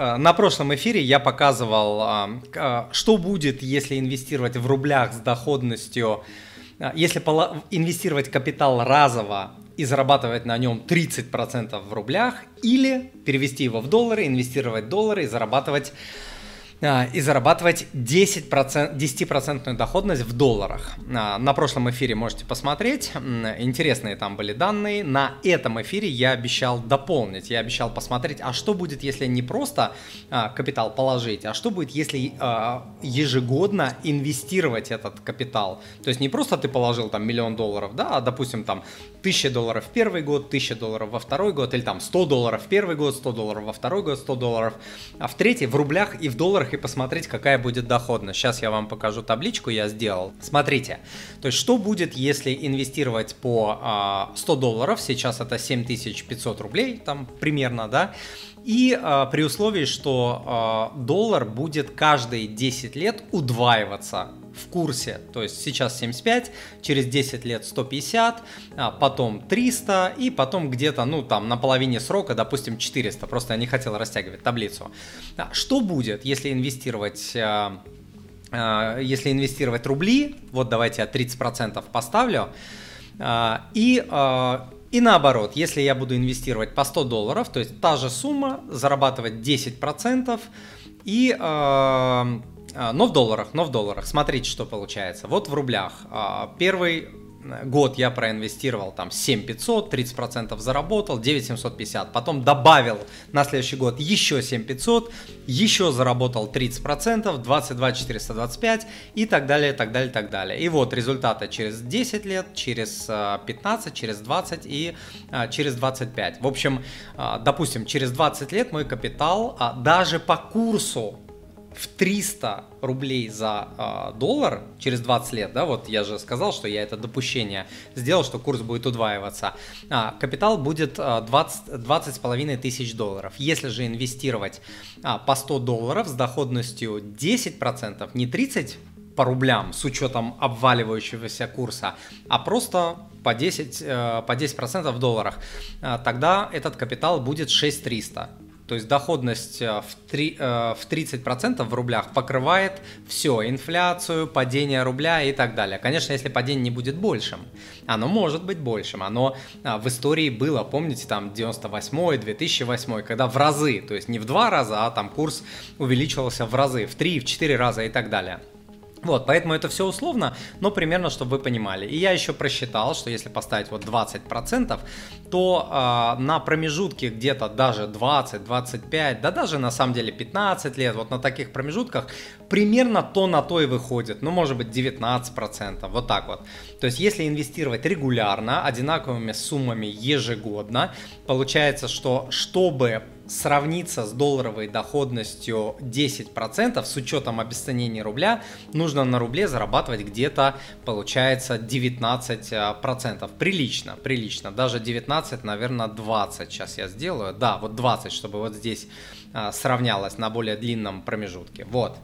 э, на прошлом эфире я показывал, э, э, что будет, если инвестировать в рублях с доходностью, если инвестировать капитал разово и зарабатывать на нем 30% в рублях, или перевести его в доллары, инвестировать в доллары и зарабатывать и зарабатывать 10%, 10% доходность в долларах. А, на прошлом эфире можете посмотреть, интересные там были данные. На этом эфире я обещал дополнить, я обещал посмотреть, а что будет, если не просто а, капитал положить, а что будет, если ежегодно инвестировать этот капитал. То есть не просто ты положил там миллион долларов, да, а допустим там 1000 долларов в первый год, 1000 долларов во второй год, или там 100 долларов в первый год, 100 долларов во второй год, 100 долларов, а в третий в рублях и в долларах и посмотреть, какая будет доходность. Сейчас я вам покажу табличку, я сделал. Смотрите, то есть что будет, если инвестировать по 100 а, долларов, сейчас это 7500 рублей, там примерно, да, и э, при условии, что э, доллар будет каждые 10 лет удваиваться в курсе. То есть сейчас 75, через 10 лет 150, а потом 300 и потом где-то, ну там на половине срока, допустим, 400. Просто я не хотел растягивать таблицу. А что будет, если инвестировать... Э, э, если инвестировать рубли, вот давайте я 30% поставлю, э, и и наоборот, если я буду инвестировать по 100 долларов, то есть та же сумма, зарабатывать 10% и... Э, но в долларах, но в долларах. Смотрите, что получается. Вот в рублях. А, первый год я проинвестировал там 7500, 30% заработал, 9750. Потом добавил на следующий год еще 7500, еще заработал 30%, 22 425 и так далее, так далее, так далее. И вот результаты через 10 лет, через 15, а, через 20 и а, через 25. В общем, а, допустим, через 20 лет мой капитал даже по курсу в 300 рублей за э, доллар через 20 лет, да, вот я же сказал, что я это допущение сделал, что курс будет удваиваться, а, капитал будет а, 20, 20 с половиной тысяч долларов. Если же инвестировать а, по 100 долларов с доходностью 10%, не 30 по рублям с учетом обваливающегося курса, а просто по 10, э, по 10% в долларах, а, тогда этот капитал будет 6300. То есть доходность э, в, 3, э, в 30% в рублях покрывает все, инфляцию, падение рубля и так далее. Конечно, если падение не будет большим, оно может быть большим. Оно а, в истории было, помните, там 98 2008 когда в разы, то есть не в два раза, а там курс увеличивался в разы, в 3, в 4 раза и так далее. Вот, поэтому это все условно, но примерно, чтобы вы понимали. И я еще просчитал, что если поставить вот 20%, то э, на промежутке где-то даже 20, 25, да даже на самом деле 15 лет, вот на таких промежутках, примерно то на то и выходит. Ну, может быть, 19%, вот так вот. То есть, если инвестировать регулярно, одинаковыми суммами ежегодно, получается, что чтобы сравниться с долларовой доходностью 10% с учетом обесценения рубля, нужно на рубле зарабатывать где-то, получается, 19%. Прилично, прилично. Даже 19, наверное, 20 сейчас я сделаю. Да, вот 20, чтобы вот здесь а, сравнялось на более длинном промежутке. Вот.